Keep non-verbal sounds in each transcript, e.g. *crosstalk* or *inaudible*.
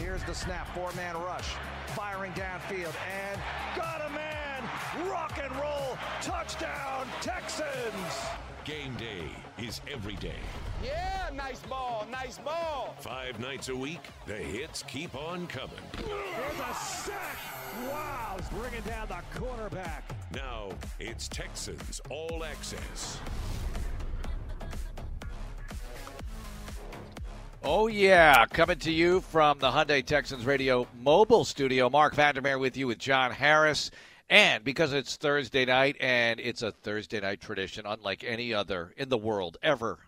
Here's the snap, four-man rush, firing downfield, and got a man! Rock and roll, touchdown, Texans! Game day is every day. Yeah, nice ball, nice ball. Five nights a week, the hits keep on coming. There's a sack! Wow, bringing down the cornerback. Now it's Texans All Access. Oh, yeah. Coming to you from the Hyundai Texans Radio mobile studio. Marc Vandermeer with you with John Harris. And because it's Thursday night and it's a Thursday night tradition unlike any other in the world ever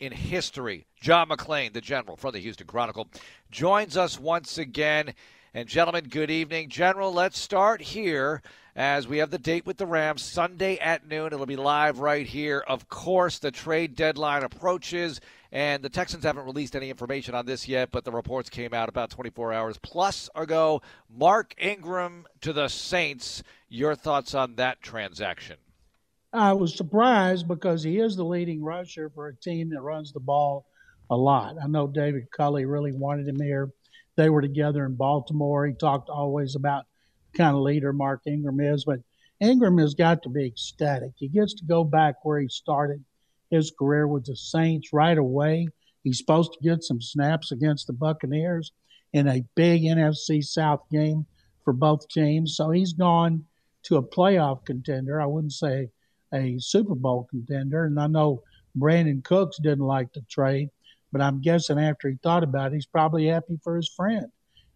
in history, John McClain, the general from the Houston Chronicle, joins us once again. And, gentlemen, good evening. General, let's start here as we have the date with the Rams Sunday at noon. It'll be live right here. Of course, the trade deadline approaches. And the Texans haven't released any information on this yet, but the reports came out about 24 hours plus ago. Mark Ingram to the Saints. Your thoughts on that transaction? I was surprised because he is the leading rusher for a team that runs the ball a lot. I know David Culley really wanted him here. They were together in Baltimore. He talked always about kind of leader Mark Ingram is, but Ingram has got to be ecstatic. He gets to go back where he started his career with the Saints right away. He's supposed to get some snaps against the Buccaneers in a big NFC South game for both teams. So he's gone to a playoff contender. I wouldn't say a Super Bowl contender. And I know Brandin Cooks didn't like the trade, but I'm guessing after he thought about it, he's probably happy for his friend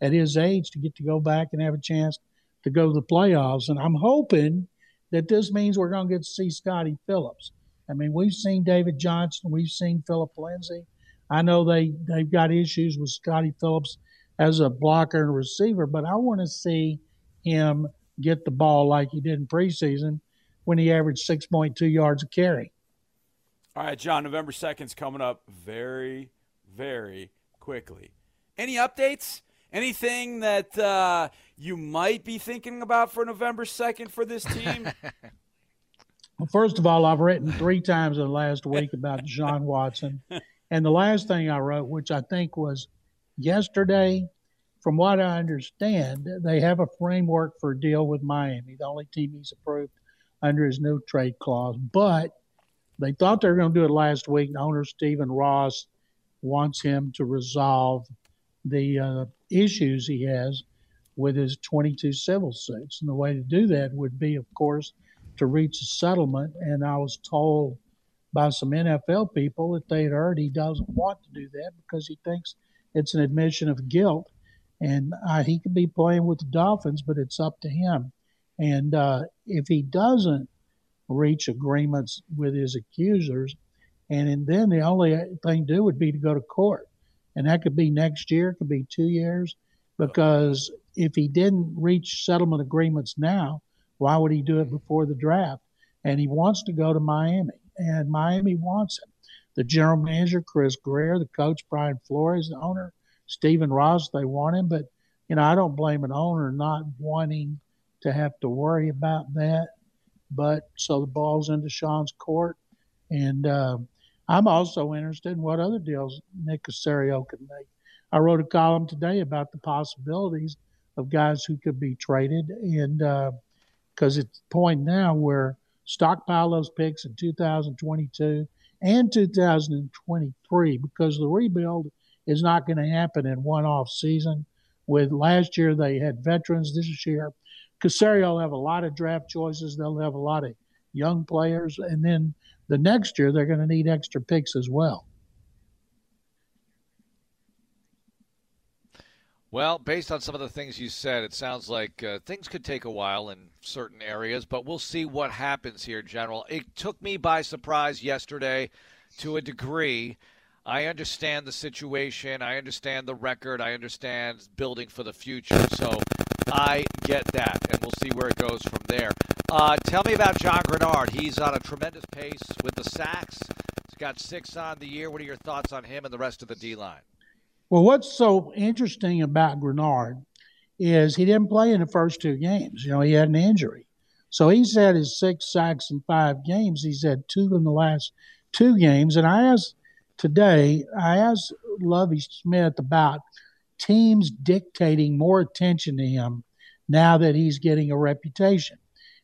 at his age to get to go back and have a chance to go to the playoffs. And I'm hoping that this means we're going to get to see Scottie Phillips. I mean, we've seen David Johnson, we've seen Philip Lindsay. I know they they've got issues with Scottie Phillips as a blocker and receiver, but I want to see him get the ball like he did in preseason when he averaged 6.2 yards a carry. All right, John, November 2nd's coming up very, very quickly. Any updates? Anything that uh, you might be thinking about for November 2nd for this team? *laughs* Well, first of all, I've written three *laughs* times in the last week about Deshaun Watson. *laughs* And the last thing I wrote, which I think was yesterday, from what I understand, they have a framework for a deal with Miami, the only team he's approved under his new trade clause. But they thought they were going to do it last week. And owner Stephen Ross wants him to resolve the uh, issues he has with his 22 civil suits. And the way to do that would be, of course, to reach a settlement. And I was told by some NFL people that they had heard he doesn't want to do that because he thinks it's an admission of guilt. And uh, he could be playing with the Dolphins, but it's up to him. And uh, if he doesn't reach agreements with his accusers, and, then the only thing to do would be to go to court. And that could be next year, it could be two years, because if he didn't reach settlement agreements now, why would he do it before the draft? And he wants to go to Miami, and Miami wants him. The general manager, Chris Grier, the coach, Brian Flores, the owner, Stephen Ross, they want him. But, you know, I don't blame an owner not wanting to have to worry about that. But so the ball's into Sean's court. And uh, I'm also interested in what other deals Nick Caserio could make. I wrote a column today about the possibilities of guys who could be traded. And, uh, because it's the point now where stockpile those picks in 2022 and 2023 because the rebuild is not going to happen in one off season. With last year, they had veterans. This year, Caserio will have a lot of draft choices. They'll have a lot of young players. And then the next year, they're going to need extra picks as well. Well, based on some of the things you said, it sounds like uh, things could take a while in certain areas, but we'll see what happens here, General. It took me by surprise yesterday to a degree. I understand the situation. I understand the record. I understand building for the future. So I get that, and we'll see where it goes from there. Uh, tell me about John Greenard. He's on a tremendous pace with the sacks. He's got six on the year. What are your thoughts on him and the rest of the D line? Well, what's so interesting about Greenard is he didn't play in the first two games. You know, he had an injury. So he's had his six sacks in five games. He's had two in the last two games. And I asked today, I asked Lovie Smith about teams dictating more attention to him now that he's getting a reputation.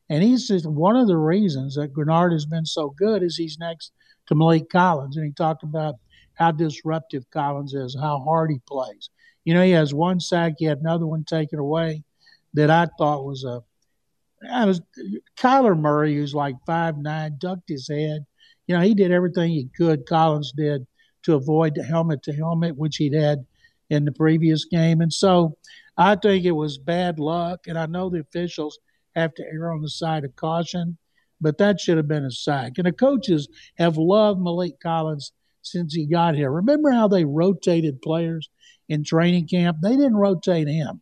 And he's just one of the reasons that Greenard has been so good is he's next to Maliek Collins. And he talked about how disruptive Collins is, how hard he plays. You know, he has one sack, he had another one taken away that I thought was a I was Kyler Murray, who's like five nine, ducked his head. You know, he did everything he could. Collins did to avoid the helmet to helmet, which he'd had in the previous game. And so I think it was bad luck. And I know the officials have to err on the side of caution, but that should have been a sack. And the coaches have loved Maliek Collins since he got here. Remember how they rotated players in training camp? They didn't rotate him.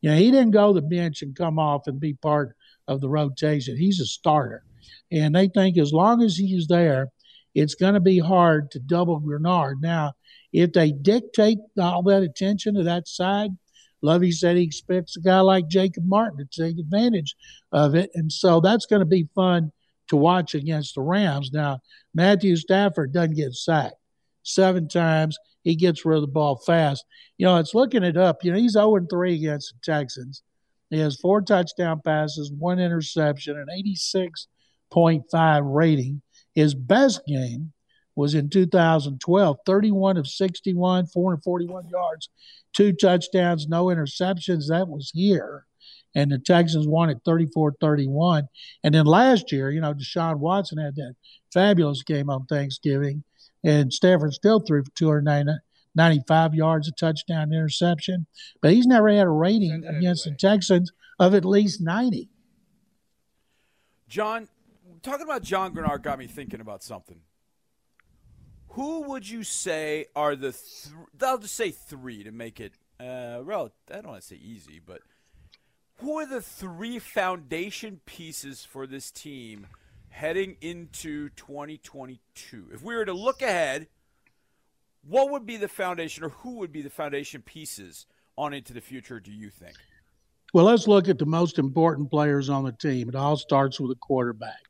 You know, he didn't go to the bench and come off and be part of the rotation. He's a starter. And they think as long as he's there, it's going to be hard to double Greenard. Now, if they dictate all that attention to that side, Lovie said he expects a guy like Jacob Martin to take advantage of it. And so that's going to be fun to watch against the Rams. Now, Matthew Stafford doesn't get sacked seven times. He gets rid of the ball fast. You know, it's looking it up. You know, he's 0 3 against the Texans. He has four touchdown passes, one interception, an 86.5 rating. His best game was in 2012, 31 of 61, 441 yards, two touchdowns, no interceptions. That was here. And the Texans won at 34 31. And then last year, you know, Deshaun Watson had that fabulous game on Thanksgiving, and Stafford still threw for 295 yards, a touchdown, interception. But he's never had a rating against anyway. the Texans of at least 90. John, talking about John Greenard got me thinking about something. Who would you say are the? Th- I'll just say three to make it. Uh, well, I don't want to say easy, but who are the three foundation pieces for this team heading into 2022? If we were to look ahead, what would be the foundation, or who would be the foundation pieces on into the future? Do you think? Well, let's look at the most important players on the team. It all starts with a quarterback.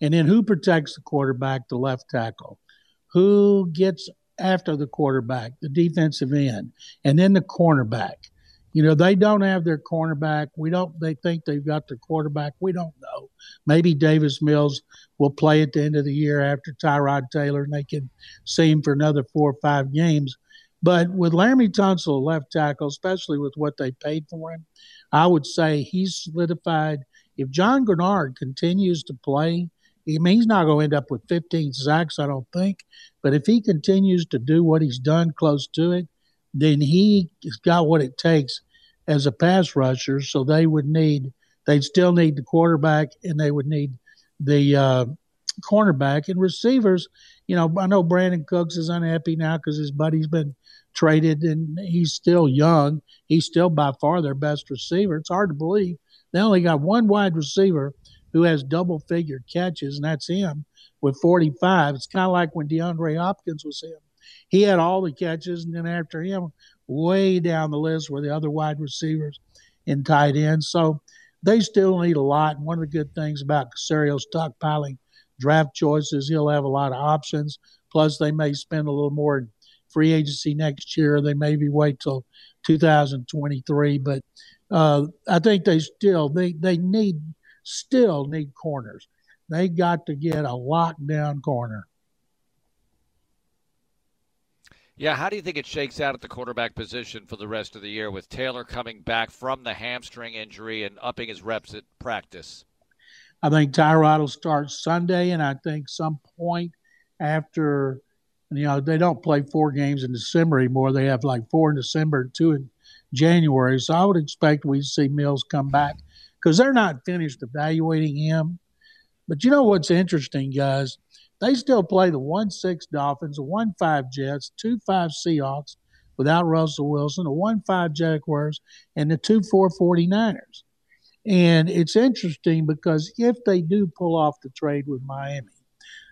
And then who protects the quarterback? The left tackle. Who gets after the quarterback? The defensive end. And then the cornerback. You know, they don't have their cornerback. We don't they think they've got their quarterback. We don't know. Maybe Davis Mills will play at the end of the year after Tyrod Taylor and they can see him for another four or five games. But with Laremy Tunsil, left tackle, especially with what they paid for him, I would say he's solidified. If John Greenard continues to play I mean, he's not going to end up with 15 sacks, I don't think. But if he continues to do what he's done close to it, then he's got what it takes as a pass rusher. So they would need, they'd still need the quarterback and they would need the uh, cornerback and receivers. You know, I know Brandin Cooks is unhappy now because his buddy's been traded and he's still young. He's still by far their best receiver. It's hard to believe. They only got one wide receiver who has double figure catches, and that's him with 45. It's kind of like when DeAndre Hopkins was him. He had all the catches, and then after him, way down the list were the other wide receivers and tight ends. So they still need a lot. And one of the good things about Caserio stockpiling draft choices, he'll have a lot of options. Plus, they may spend a little more in free agency next year. They maybe wait till 2023. But uh, I think they still they they need still need corners. They got to get a lockdown corner. Yeah, how do you think it shakes out at the quarterback position for the rest of the year with Taylor coming back from the hamstring injury and upping his reps at practice? I think Tyrod will start Sunday, and I think some point after, you know, they don't play four games in December anymore. They have like four in December, two in January. So I would expect we see Mills come back because they're not finished evaluating him. But you know what's interesting, guys? They still play the 1 6 Dolphins, the 1 5 Jets, 2 5 Seahawks without Russell Wilson, the 1 5 Jaguars, and the 2 4 49ers. And it's interesting because if they do pull off the trade with Miami,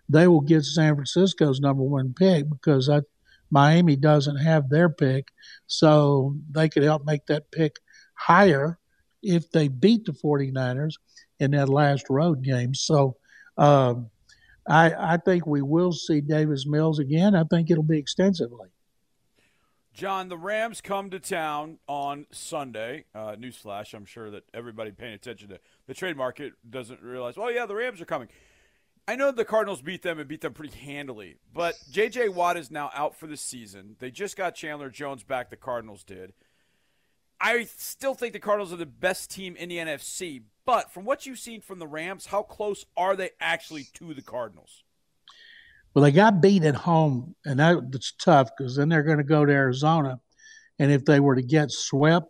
they will get San Francisco's number one pick because I, Miami doesn't have their pick. So they could help make that pick higher if they beat the 49ers in that last road game. So um, I, I think we will see Davis Mills again. I think it'll be extensively. John, the Rams come to town on Sunday. Uh, newsflash: I'm sure that everybody paying attention to the trade market doesn't realize. Oh yeah, the Rams are coming. I know the Cardinals beat them and beat them pretty handily, but J.J. Watt is now out for the season. They just got Chandler Jones back. The Cardinals did. I still think the Cardinals are the best team in the NFC, but from what you've seen from the Rams, how close are they actually to the Cardinals? Well, they got beat at home, and that, that's tough because then they're going to go to Arizona, and if they were to get swept,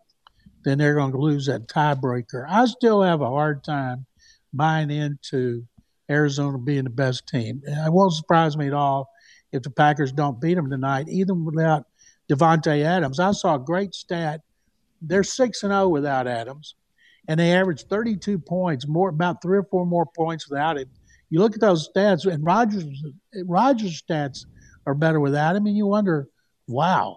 then they're going to lose that tiebreaker. I still have a hard time buying into Arizona being the best team. It won't surprise me at all if the Packers don't beat them tonight, even without Davante Adams. I saw a great stat they're six and zero oh without Adams, and they average 32 points, more about three or four more points without him. You look at those stats, and Rodgers Rodgers stats are better without him, and you wonder, wow,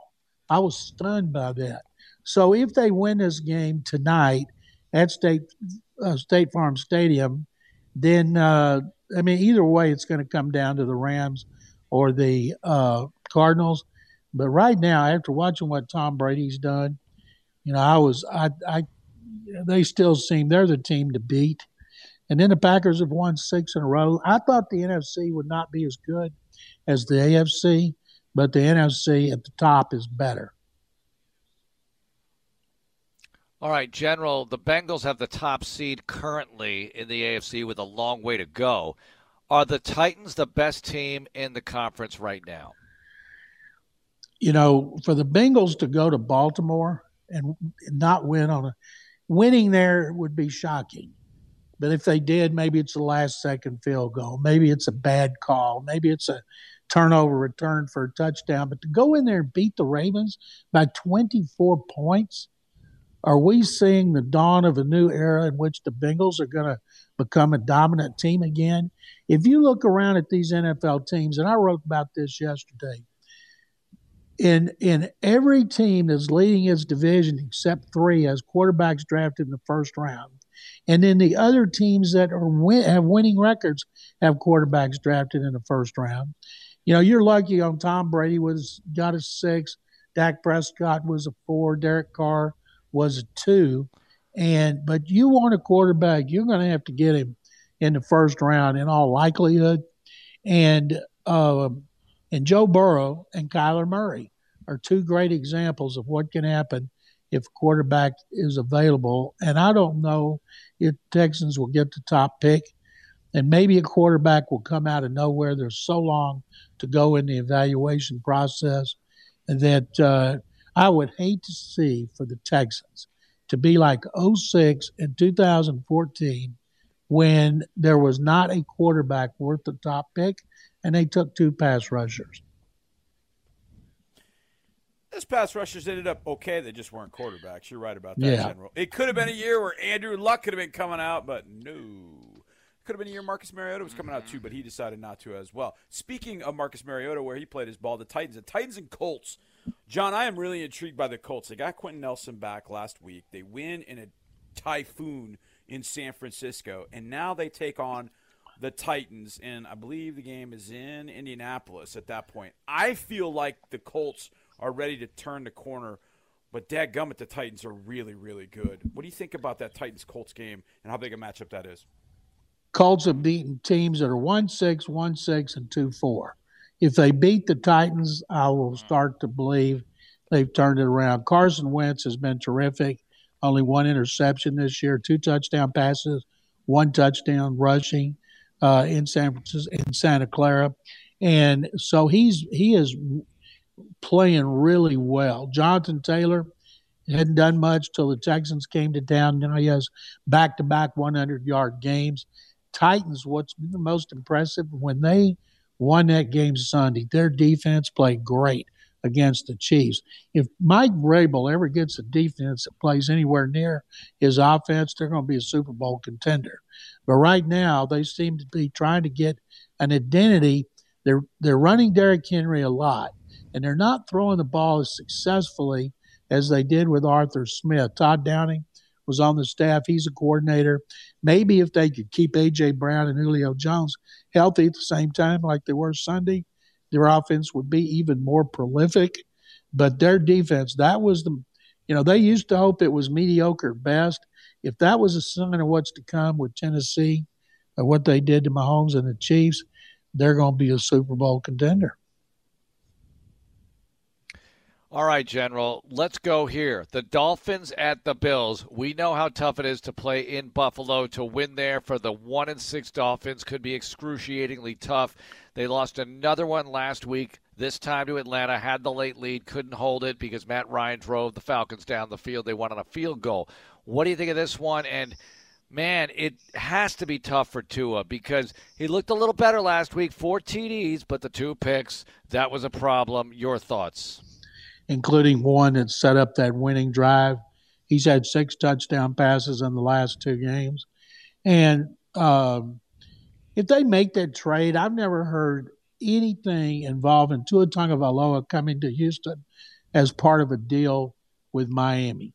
I was stunned by that. So if they win this game tonight at State uh, State Farm Stadium, then uh, I mean either way, it's going to come down to the Rams or the uh, Cardinals. But right now, after watching what Tom Brady's done, you know, I was I I they still seem they're the team to beat. And then the Packers have won six in a row. I thought the NFC would not be as good as the AFC, but the NFC at the top is better. All right, General, the Bengals have the top seed currently in the AFC with a long way to go. Are the Titans the best team in the conference right now? You know, for the Bengals to go to Baltimore and not win on a winning there would be shocking. But if they did, maybe it's a last second field goal. Maybe it's a bad call. Maybe it's a turnover return for a touchdown. But to go in there and beat the Ravens by 24 points, are we seeing the dawn of a new era in which the Bengals are going to become a dominant team again? If you look around at these NFL teams, and I wrote about this yesterday, in in every team that's leading its division except three has quarterbacks drafted in the first round, and then the other teams that are win, have winning records have quarterbacks drafted in the first round. You know, you're lucky on Tom Brady was got a six, Dak Prescott was a four, Derek Carr was a two, and but you want a quarterback, you're going to have to get him in the first round in all likelihood, and. Um, and Joe Burrow and Kyler Murray are two great examples of what can happen if quarterback is available. And I don't know if Texans will get the top pick. And maybe a quarterback will come out of nowhere. There's so long to go in the evaluation process that uh, I would hate to see for the Texans to be like 06 and 2014 when there was not a quarterback worth the top pick and they took two pass rushers. This pass rushers ended up okay. They just weren't quarterbacks. You're right about that, yeah. General. It could have been a year where Andrew Luck could have been coming out, but no. Could have been a year Marcus Mariota was coming out too, but he decided not to as well. Speaking of Marcus Mariota, where he played his ball, the Titans, the Titans and Colts. John, I am really intrigued by the Colts. They got Quenton Nelson back last week. They win in a typhoon in San Francisco, and now they take on – the Titans, and I believe the game is in Indianapolis at that point. I feel like the Colts are ready to turn the corner, but dadgummit, the Titans are really, really good. What do you think about that Titans Colts game and how big a matchup that is? Colts have beaten teams that are 1 6, 1 6, and 2 4. If they beat the Titans, I will mm-hmm. start to believe they've turned it around. Carson Wentz has been terrific. Only one interception this year, two touchdown passes, one touchdown rushing uh, in San Francisco, in Santa Clara, and so he's he is playing really well. Jonathan Taylor hadn't done much till the Texans came to town. Now he has back to back 100 yard games. Titans, what's the most impressive when they won that game Sunday, their defense played great against the Chiefs. If Mike Vrabel ever gets a defense that plays anywhere near his offense, they're going to be a Super Bowl contender. But right now, they seem to be trying to get an identity. They're they're running Derrick Henry a lot, and they're not throwing the ball as successfully as they did with Arthur Smith. Todd Downing was on the staff; he's a coordinator. Maybe if they could keep AJ Brown and Julio Jones healthy at the same time, like they were Sunday, their offense would be even more prolific. but their defense, that was the, you know, they used to hope it was mediocre best. If that was a sign of what's to come with Tennessee, or what they did to Mahomes and the Chiefs, they're going to be a Super Bowl contender. All right, General, let's go here. The Dolphins at the Bills. We know how tough it is to play in Buffalo. To win there for the 1 and 6 Dolphins could be excruciatingly tough. They lost another one last week, this time to Atlanta, had the late lead, couldn't hold it because Matt Ryan drove the Falcons down the field. They won on a field goal. What do you think of this one? And man, it has to be tough for Tua because he looked a little better last week, four TDs, but the two picks, that was a problem. Your thoughts? Including one that set up that winning drive. He's had six touchdown passes in the last two games. And um, if they make that trade, I've never heard anything involving Tua Tagovailoa coming to Houston as part of a deal with Miami.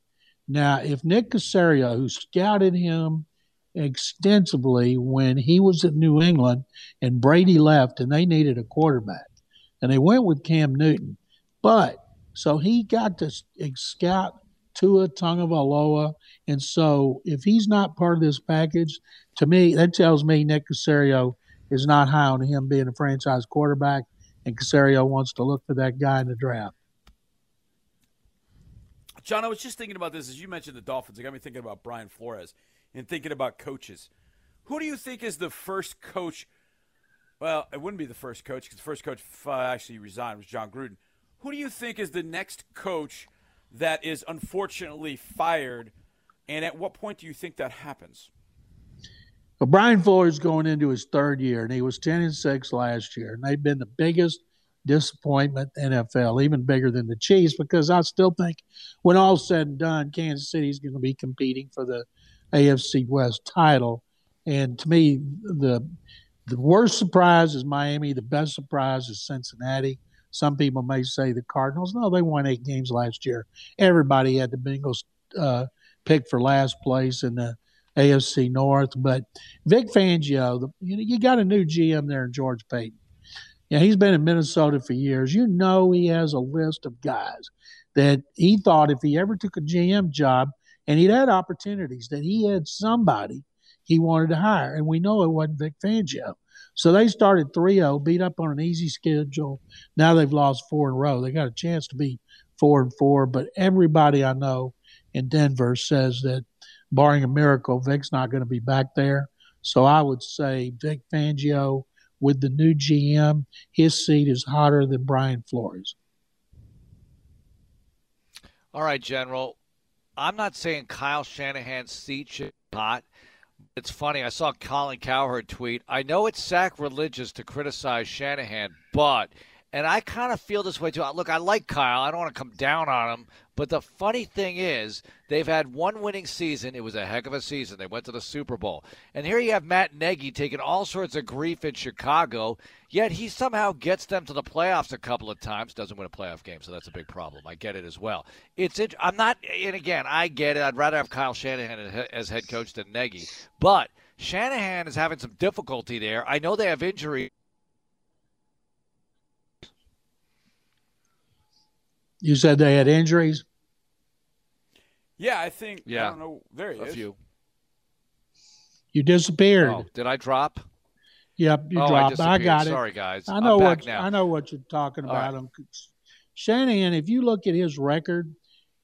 Now, if Nick Caserio, who scouted him extensively when he was at New England and Brady left and they needed a quarterback, and they went with Cam Newton, but so he got to scout Tua Tagovailoa, and so if he's not part of this package, to me that tells me Nick Caserio is not high on him being a franchise quarterback, and Caserio wants to look for that guy in the draft. John, I was just thinking about this as you mentioned the Dolphins. It got me thinking about Brian Flores and thinking about coaches. Who do you think is the first coach? Well, it wouldn't be the first coach because the first coach uh, actually resigned was John Gruden. Who do you think is the next coach that is unfortunately fired? And at what point do you think that happens? Well, Brian Flores going into his third year, and he was ten and six last year, and they've been the biggest disappointment in NFL, even bigger than the Chiefs, because I still think when all's said and done, Kansas City is going to be competing for the AFC West title. And to me, the the worst surprise is Miami. The best surprise is Cincinnati. Some people may say the Cardinals. No, they won eight games last year. Everybody had the Bengals uh, pick for last place in the AFC North. But Vic Fangio, the, you know, you got a new GM there George Paton. Yeah, he's been in Minnesota for years. You know he has a list of guys that he thought if he ever took a GM job and he'd had opportunities, that he had somebody he wanted to hire. And we know it wasn't Vic Fangio. So they started 3 0, beat up on an easy schedule. Now they've lost four in a row. They got a chance to be 4 and 4, but everybody I know in Denver says that, barring a miracle, Vic's not going to be back there. So I would say Vic Fangio with the new GM, his seat is hotter than Brian Flores. All right, General. I'm not saying Kyle Shanahan's seat should hot. It's funny. I saw Colin Cowherd tweet. I know it's sacrilegious to criticize Shanahan, but and I kind of feel this way too. Look, I like Kyle. I don't want to come down on him. But the funny thing is, they've had one winning season. It was a heck of a season. They went to the Super Bowl. And here you have Matt Nagy taking all sorts of grief in Chicago, yet he somehow gets them to the playoffs a couple of times. Doesn't win a playoff game, so that's a big problem. I get it as well. It's I'm not, and again, I get it. I'd rather have Kyle Shanahan as head coach than Nagy. But Shanahan is having some difficulty there. I know they have injury You said they had injuries. Yeah, I think. Yeah, I don't know. There he a is. few. You disappeared. Oh, did I drop? Yep, you oh, dropped. I, I, got it. Sorry, guys. I know I'm what back now. I know what you're talking about. right. Shanahan, if you look at his record,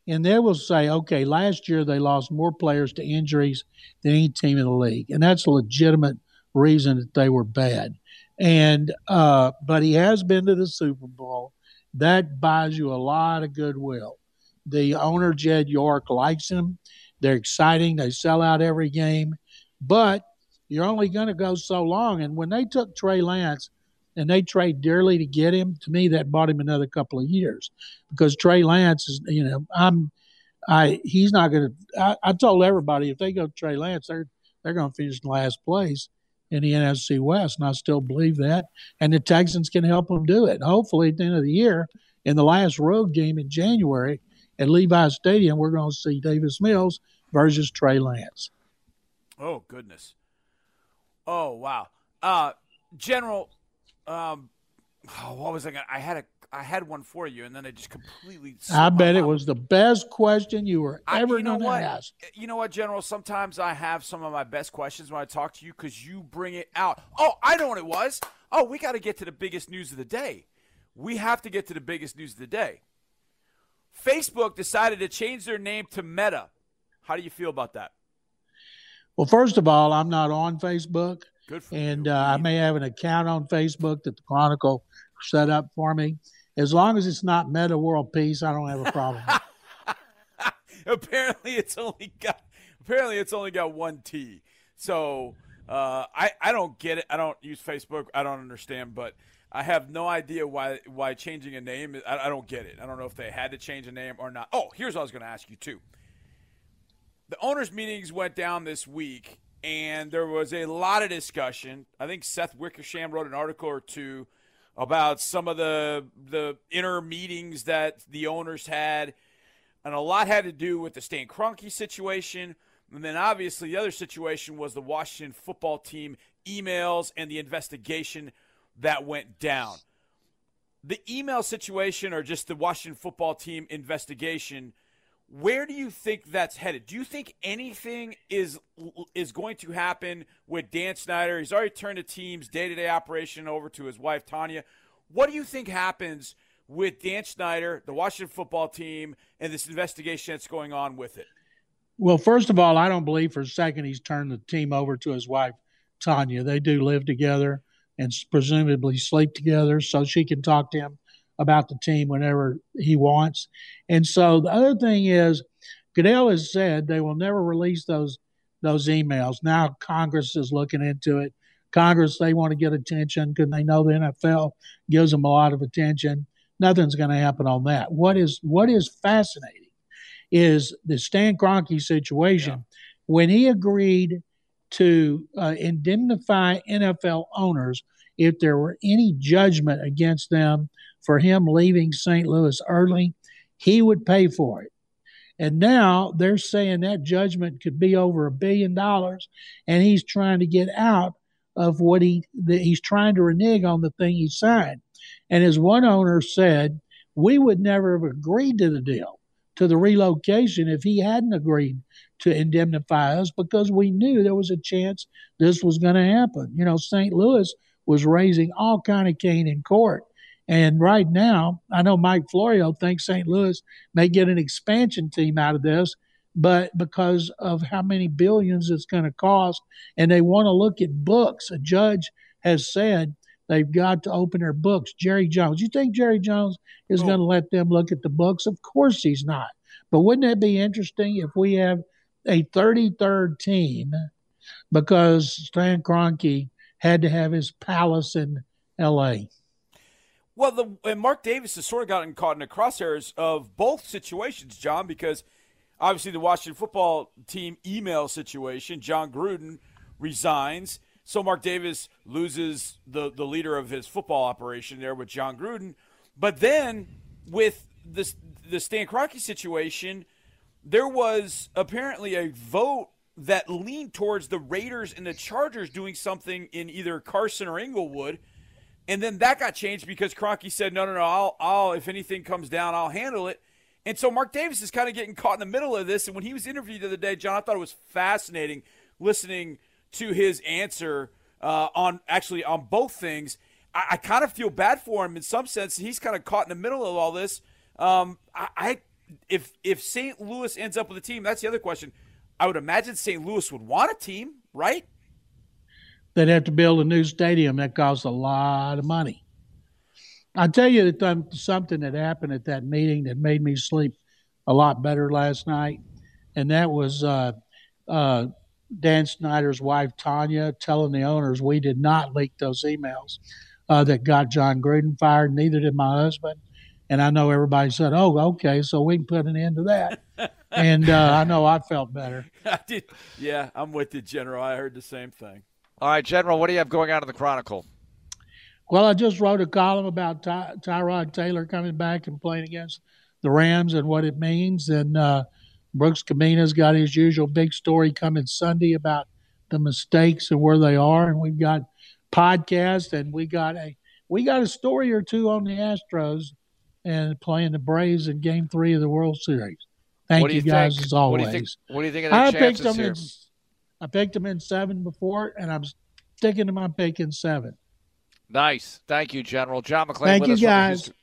and they will say, okay, last year they lost more players to injuries than any team in the league, and that's a legitimate reason that they were bad. And uh, but he has been to the Super Bowl. That buys you a lot of goodwill. The owner Jed York likes him. They're exciting. They sell out every game, but you're only going to go so long. And when they took Trey Lance and they trade dearly to get him, to me that bought him another couple of years because Trey Lance is, you know, I'm, I he's not going to. I, I told everybody if they go Trey Lance, they're they're going to finish in last place in the NFC West, and I still believe that. And the Texans can help them do it. Hopefully, at the end of the year, in the last road game in January at Levi Stadium, we're going to see Davis Mills versus Trey Lance. Oh goodness. Oh wow. Uh, General, um, oh, what was I going? to I had a. I had one for you, and then I just completely. I bet it was the best question you were I- ever you know going to ask. You know what, General? Sometimes I have some of my best questions when I talk to you because you bring it out. Oh, I know what it was. Oh, we got to get to the biggest news of the day. We have to get to the biggest news of the day. Facebook decided to change their name to Meta. How do you feel about that? Well, first of all, I'm not on Facebook, Good for and you. uh, I may have an account on Facebook that the Chronicle set up for me. As long as it's not Meta World Peace, I don't have a problem. *laughs* apparently it's only got apparently it's only got one T. So uh, I I don't get it. I don't use Facebook. I don't understand, but I have no idea why why changing a name. I, I don't get it. I don't know if they had to change a name or not. Oh, here's what I was going to ask you too. The owners' meetings went down this week, and there was a lot of discussion. I think Seth Wickersham wrote an article or two about some of the the inner meetings that the owners had and a lot had to do with the Stan Kroenke situation. And then obviously the other situation was the Washington football team emails and the investigation that went down. The email situation or just the Washington football team investigation, where do you think that's headed? Do you think anything is is going to happen with Dan Snyder? He's already turned the team's day-to-day operation over to his wife Tanya. What do you think happens with Dan Snyder, the Washington football team, and this investigation that's going on with it? Well, first of all, I don't believe for a second he's turned the team over to his wife, Tanya. They do live together and presumably sleep together, so she can talk to him about the team whenever he wants. And so the other thing is, Goodell has said they will never release those those emails. Now Congress is looking into it. Congress they want to get attention because they know the NFL gives them a lot of attention. Nothing's going to happen on that. What is what is fascinating is the Stan Kroenke situation when he agreed to uh, indemnify NFL owners if there were any judgment against them for him leaving St. Louis early, he would pay for it. And now they're saying that judgment could be over a billion dollars, and he's trying to get out of what he the, he's trying to renege on the thing he signed. And as one owner said, we would never have agreed to the deal, to the relocation, if he hadn't agreed to indemnify us because we knew there was a chance this was going to happen. You know, St. Louis was raising all kind of cane in court. And right now, I know Mike Florio thinks St. Louis may get an expansion team out of this, but because of how many billions it's going to cost, and they want to look at books. A judge has said they've got to open their books. Jerry Jones, you think Jerry Jones is Oh. going to let them look at the books? Of course he's not. But wouldn't it be interesting if we have a 33rd team because Stan Kroenke had to have his palace in L.A. Well, the and Mark Davis has sort of gotten caught in the crosshairs of both situations, John, because obviously the Washington football team email situation, John Gruden resigns. So Mark Davis loses the, the leader of his football operation there with John Gruden. But then with this the Stan Kroenke situation, there was apparently a vote that leaned towards the Raiders and the Chargers doing something in either Carson or Inglewood. And then that got changed because Kroenke said, no, no, no, I'll, I'll, if anything comes down, I'll handle it. And so Mark Davis is kind of getting caught in the middle of this. And when he was interviewed the other day, John, I thought it was fascinating listening to his answer uh, on actually on both things. I, I kind of feel bad for him in some sense. He's kind of caught in the middle of all this. Um, I, I if if St. Louis ends up with a team, that's the other question. I would imagine St. Louis would want a team, right? They'd have to build a new stadium that costs a lot of money. I'll tell you that something that happened at that meeting that made me sleep a lot better last night, and that was uh, uh, Dan Snyder's wife Tanya telling the owners we did not leak those emails uh, that got John Gruden fired. Neither did my husband. And I know everybody said, "Oh, okay, so we can put an end to that." *laughs* and uh, I know I felt better. *laughs* I did. Yeah, I'm with you, General. I heard the same thing. All right, General, what do you have going on in the Chronicle? Well, I just wrote a column about Ty- Tyrod Taylor coming back and playing against the Rams and what it means. And uh, Brooks Kubena's got his usual big story coming Sunday about the mistakes and where they are. And we've got podcast and we got a we got a story or two on the Astros and playing the Braves in Game Three of the World Series. Thank you, you guys think? as always. What do you think? What do you think of their I chances picked them here? in. I picked them in seven before, and I'm sticking to my pick in seven. Nice. Thank you, General. John McClain Thank with you, us from guys. Houston,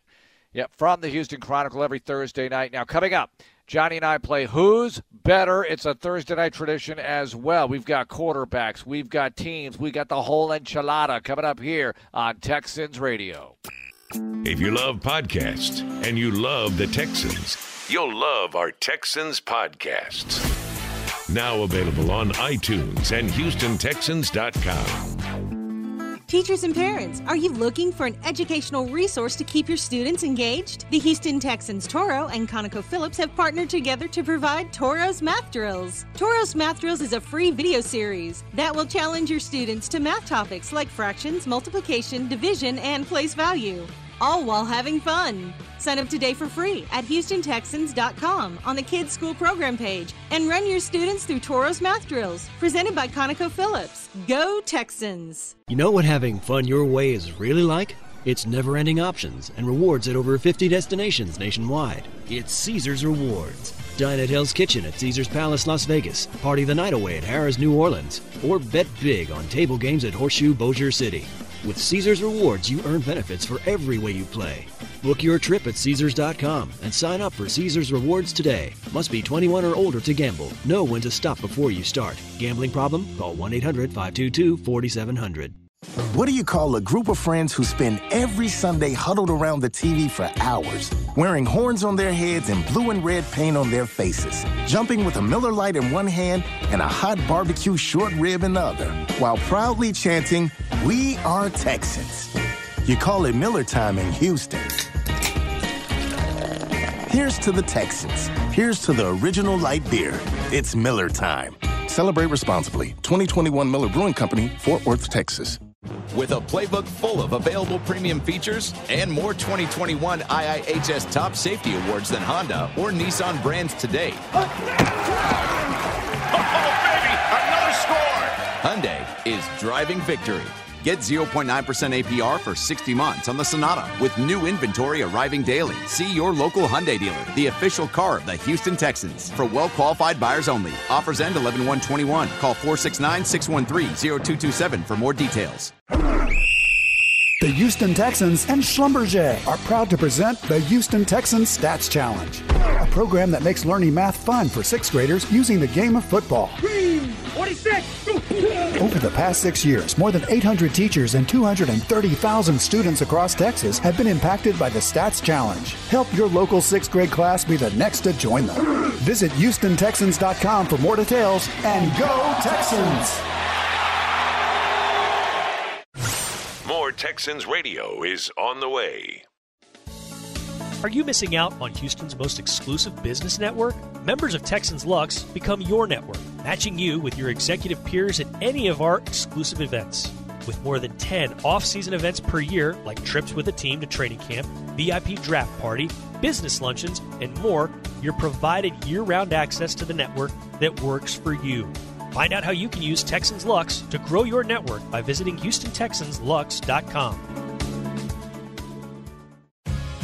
yep, from the Houston Chronicle every Thursday night. Now, coming up, Johnny and I play Who's Better. It's a Thursday night tradition as well. We've got quarterbacks, we've got teams, we got the whole enchilada coming up here on Texans Radio. If you love podcasts and you love the Texans, you'll love our Texans podcasts. Now available on iTunes and HoustonTexans.com. Teachers and parents, are you looking for an educational resource to keep your students engaged? The Houston Texans Toro and ConocoPhillips have partnered together to provide Toro's Math Drills. Toro's Math Drills is a free video series that will challenge your students to math topics like fractions, multiplication, division, and place value, all while having fun. Sign up today for free at HoustonTexans.com on the Kids School Program page and run your students through Toro's Math Drills, presented by ConocoPhillips. Go Texans! You know what having fun your way is really like? It's never ending options and rewards at over 50 destinations nationwide. It's Caesar's Rewards. Dine at Hell's Kitchen at Caesar's Palace, Las Vegas. Party the night away at Harrah's, New Orleans. Or bet big on table games at Horseshoe, Bossier City. With Caesar's Rewards, you earn benefits for every way you play. Book your trip at Caesars.com and sign up for Caesar's Rewards today. Must be 21 or older to gamble. Know when to stop before you start. Gambling problem? Call 1 800 522 4700. What do you call a group of friends who spend every Sunday huddled around the TV for hours, wearing horns on their heads and blue and red paint on their faces, jumping with a Miller Lite in one hand and a hot barbecue short rib in the other, while proudly chanting, We are Texans? You call it Miller time in Houston. Here's to the Texans. Here's to the original light beer. It's Miller time. Celebrate responsibly. 2021 Miller Brewing Company, Fort Worth, Texas. With a playbook full of available premium features and more 2021 IIHS Top Safety Awards than Honda or Nissan brands today. Oh, baby, another score! Hyundai is driving victory. Get 0.9% APR for 60 months on the Sonata with new inventory arriving daily. See your local Hyundai dealer, the official car of the Houston Texans. For well qualified buyers only. Offers end 11 121. Call 469 613 0227 for more details. The Houston Texans and Schlumberger are proud to present the Houston Texans Stats Challenge, a program that makes learning math fun for sixth graders using the game of football. 46! Over the past six years, more than 800 teachers and 230,000 students across Texas have been impacted by the Stats Challenge. Help your local sixth grade class be the next to join them. Visit HoustonTexans.com for more details and go Texans! Texans Radio is on the way. Are you missing out on Houston's most exclusive business network? Members of Texans Lux become your network, matching you with your executive peers at any of our exclusive events. With more than 10 off season events per year, like trips with a team to training camp, VIP draft party, business luncheons, and more, you're provided year round access to the network that works for you. Find out how you can use Texans Lux to grow your network by visiting HoustonTexansLux.com.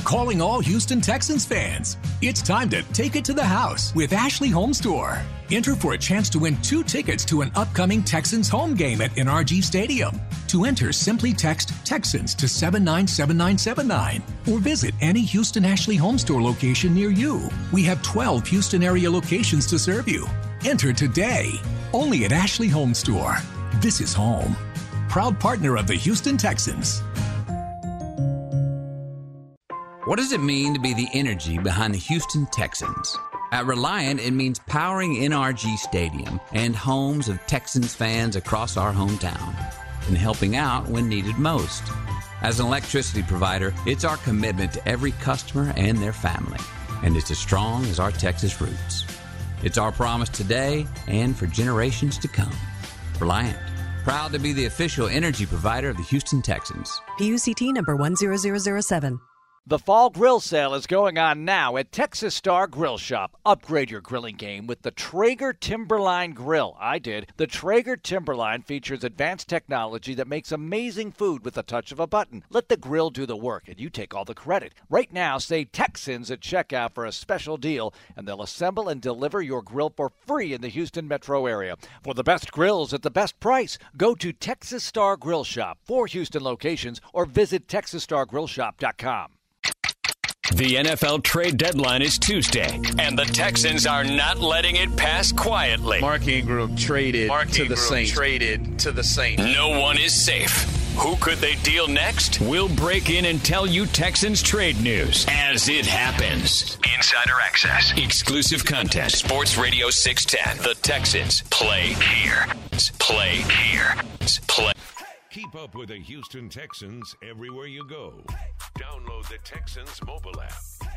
Calling all Houston Texans fans. It's time to take it to the house with Ashley Home Store. Enter for a chance to win two tickets to an upcoming Texans home game at NRG Stadium. To enter, simply text Texans to 797979 or visit any Houston Ashley Home Store location near you. We have 12 Houston area locations to serve you. Enter today, only at Ashley Home Store. This is home. Proud partner of the Houston Texans. What does it mean to be the energy behind the Houston Texans? At Reliant, it means powering NRG Stadium and homes of Texans fans across our hometown and helping out when needed most. As an electricity provider, it's our commitment to every customer and their family, and it's as strong as our Texas roots. It's our promise today and for generations to come. Reliant, proud to be the official energy provider of the Houston Texans. PUCT number 10007. The fall grill sale is going on now at Texas Star Grill Shop. Upgrade your grilling game with the Traeger Timberline Grill. I did. The Traeger Timberline features advanced technology that makes amazing food with the touch of a button. Let the grill do the work and you take all the credit. Right now, say Texans at checkout for a special deal, and they'll assemble and deliver your grill for free in the Houston metro area. For the best grills at the best price, go to Texas Star Grill Shop, four Houston locations, or visit TexasStarGrillShop.com. The NFL trade deadline is Tuesday, and the Texans are not letting it pass quietly. Mark Ingram traded Mark to Ingram the Saints. traded to the Saints. No one is safe. Who could they deal next? We'll break in and tell you Texans trade news as it happens. Insider access, exclusive content. Sports Radio 610. The Texans play here. Play here. Play. Keep up with the Houston Texans everywhere you go. Download the Texans mobile app.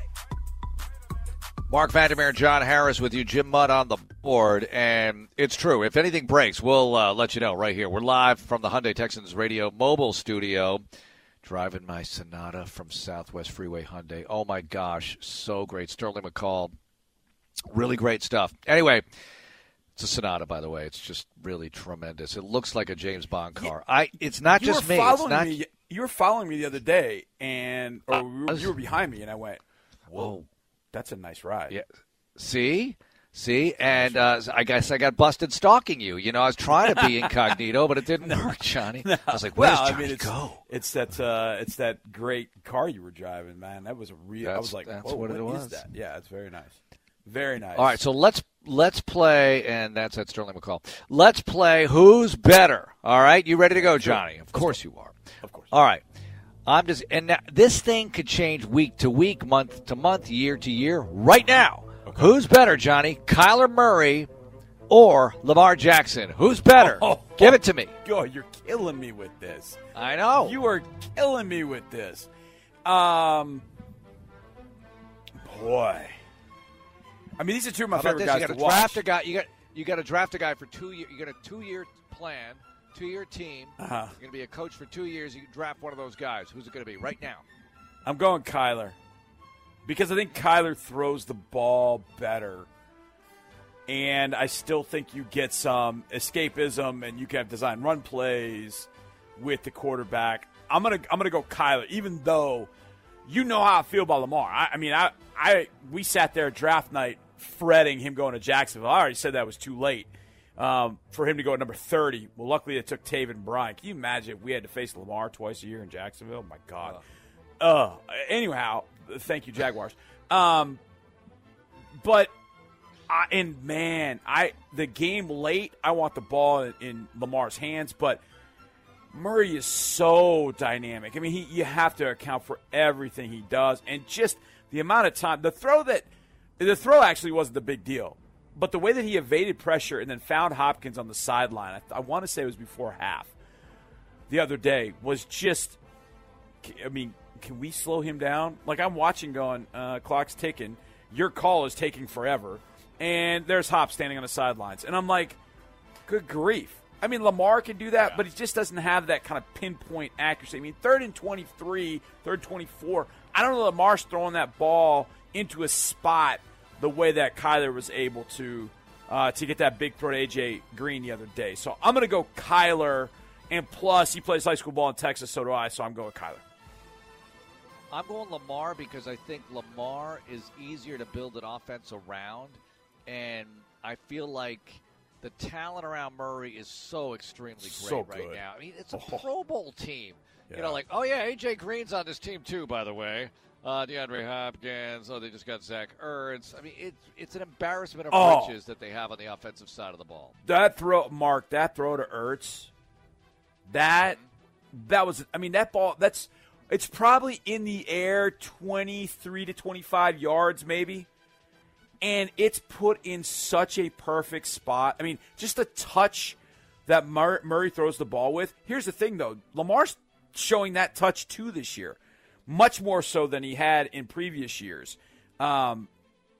Marc Vandermeer and John Harris with you. Jim Mudd on the board. And it's true. If anything breaks, we'll uh, let you know right here. We're live from the Hyundai Texans Radio mobile studio. Driving my Sonata from Southwest Freeway Hyundai. Oh my gosh, so great. Sterling McCall. Really great stuff. Anyway, it's a Sonata, by the way. It's just really tremendous. It looks like a James Bond car. I. It's not you just me. It's not. me. You were following me the other day, and or Uh, you were- you were behind me, and I went, Whoa. that's a nice ride." Yeah. See? See? And uh, I guess I got busted stalking you. You know, I was trying to be *laughs* incognito, but it didn't work, Johnny. I was like, where's well, Johnny I mean, it's, go? It's that uh, it's that great car you were driving, man. That was a real. I was like, that's what it is was. that? Yeah, it's very nice. Very nice. All right, so let's let's play, and that's at Sterling McCall. Let's play Who's Better. All right, you ready to go, Johnny? Of course you are. Of course. All right. I'm just, and now, this thing could change week to week, month to month, year to year. Right now, who's better, Johnny? Kyler Murray or Lamar Jackson? Who's better? Oh, Give it to me. Oh, *laughs* you're killing me with this. I know. You are killing me with this. Um, boy. I mean, these are two of my favorite this? guys You got to to watch. draft a guy. You got you got to draft a guy for two years. You got a two year plan, two year team. Uh-huh. You're going to be a coach for two years. You draft one of those guys. Who's it going to be right now? I'm going Kyler because I think Kyler throws the ball better, and I still think you get some escapism, and you can have design run plays with the quarterback. I'm gonna I'm gonna go Kyler, even though you know how I feel about Lamar. I, I mean, I I we sat there draft night fretting him going to Jacksonville. I already said that was too late. Um, for him to go at number 30. Well, luckily it took Taven Bryan. Can you imagine if we had to face Lamar twice a year in Jacksonville? my God. Uh, anyhow, thank you, Jaguars. Um, but I, and man, I the game late. I want the ball in, in Lamar's hands, but Murray is so dynamic. I mean, he you have to account for everything he does, and just the amount of time. The throw that the throw actually wasn't the big deal, but the way that he evaded pressure and then found Hopkins on the sideline. I, I want to say it was before half. The other day was just. I mean, can we slow him down? Like I'm watching, going, uh, clock's ticking. Your call is taking forever, and there's Hop standing on the sidelines, and I'm like, good grief. I mean, Lamar can do that, but he just doesn't have that kind of pinpoint accuracy. I mean, third and 23, third 24. I don't know Lamar's throwing that ball into a spot the way that Kyler was able to uh, to get that big throw to AJ Green the other day. So I'm going to go Kyler, and plus he plays high school ball in Texas, so do I. So I'm going Kyler. I'm going Lamar because I think Lamar is easier to build an offense around, and I feel like the talent around Murray is so extremely great So right now. I mean, it's a Oh. Pro Bowl team. Yeah. You know, like oh yeah, AJ Green's on this team too, by the way. Uh, DeAndre Hopkins. Oh, they just got Zach Ertz. I mean, it's it's an embarrassment of Oh. riches that they have on the offensive side of the ball. That throw, Mark, that throw to Ertz, that that was. I mean, that ball. That's it's probably in the air, twenty three to twenty five yards, maybe, and it's put in such a perfect spot. I mean, just a touch that Mur- Murray throws the ball with. Here's the thing, though, Lamar's showing that touch too this year, much more so than he had in previous years. Um,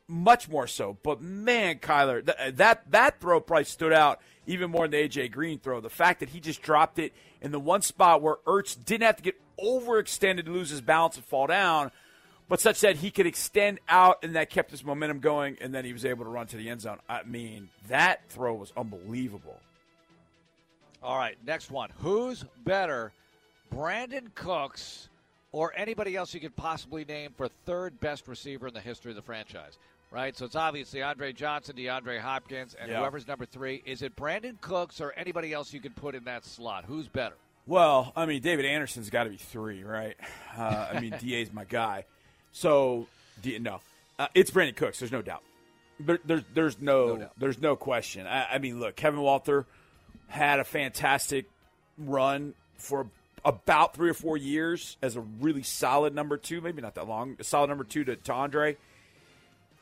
much more so. But man, Kyler, th- that that throw probably stood out even more than the AJ Green throw. The fact that he just dropped it in the one spot where Ertz didn't have to get overextended to lose his balance and fall down, but such that he could extend out and that kept his momentum going, and then he was able to run to the end zone. I mean, that throw was unbelievable. All right, next one. Who's better, Brandin Cooks or anybody else you could possibly name for third best receiver in the history of the franchise? Right, so it's obviously Andre Johnson, DeAndre Hopkins, and Yeah. whoever's number three. Is it Brandin Cooks or anybody else you could put in that slot? Who's better? Well, I mean, David Anderson's got to be three, right? Uh, I mean, *laughs* DA's my guy. So, D, no, uh, it's Brandin Cooks. There's no doubt. There, there's there's no, there's no question. I, I mean, look, Kevin Walter had a fantastic run for about three or four years as a really solid number two. Maybe not that long. A solid number two to, to Andre.